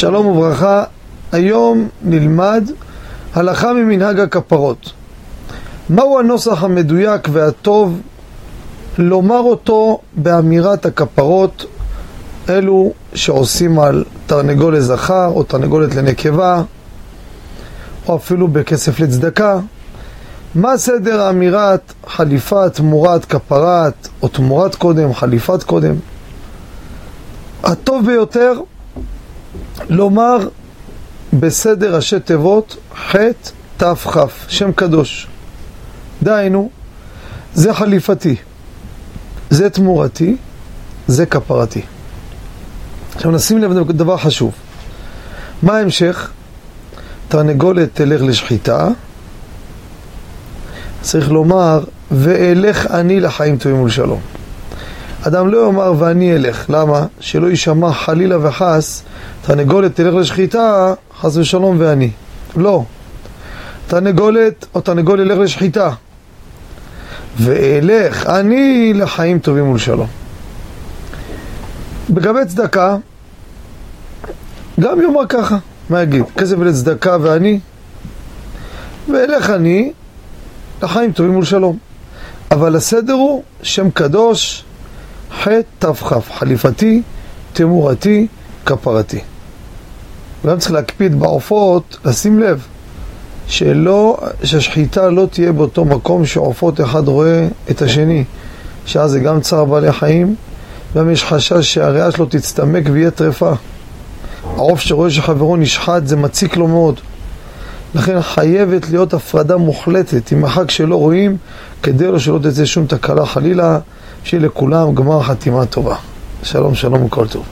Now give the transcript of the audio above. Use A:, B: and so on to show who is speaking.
A: שלום וברכה, היום נלמד הלכה ממנהג הכפרות. מהו הנוסח המדויק והטוב לומר אותו באמירת הכפרות אלו שעושים על תרנגולת זכר או תרנגולת לנקבה או אפילו בכסף לצדקה מה סדר האמירת חליפה תמורת כפרת או תמורת קודם, חליפת קודם? הטוב ביותר לומר בסדר ראשי תיבות ח' תכ', שם קדוש. דהיינו, זה חליפתי, זה תמורתי, זה כפרתי. עכשיו נשים לב לדבר חשוב. מה ההמשך? תרנגולת תלך לשחיטה, צריך לומר, ואלך אני לחיים טובים ולשלום. אדם לא יאמר ואני אלך, למה? שלא יישמע חלילה וחס, תרנגולת תלך לשחיטה, חס ושלום ואני. לא. תרנגולת או תרנגול ילך לשחיטה. ואלך אני לחיים טובים ולשלום. בגבי צדקה, גם יאמר ככה, מה יגיד? כסף לצדקה ואני? ואלך אני לחיים טובים ולשלום. אבל הסדר הוא שם קדוש, ח' תכ', חליפתי, תמורתי, כפרתי. וגם צריך להקפיד בעופות, לשים לב, שלא, שהשחיטה לא תהיה באותו מקום שעופות אחד רואה את השני, שאז זה גם צער בעלי חיים, גם יש חשש שהריאה שלו תצטמק ויהיה טרפה. העוף שרואה שחברו נשחט זה מציק לו מאוד. לכן חייבת להיות הפרדה מוחלטת עם החג שלא רואים, כדי לא שלא תצא שום תקלה חלילה, שיהיה לכולם גמר חתימה טובה. שלום שלום וכל טוב.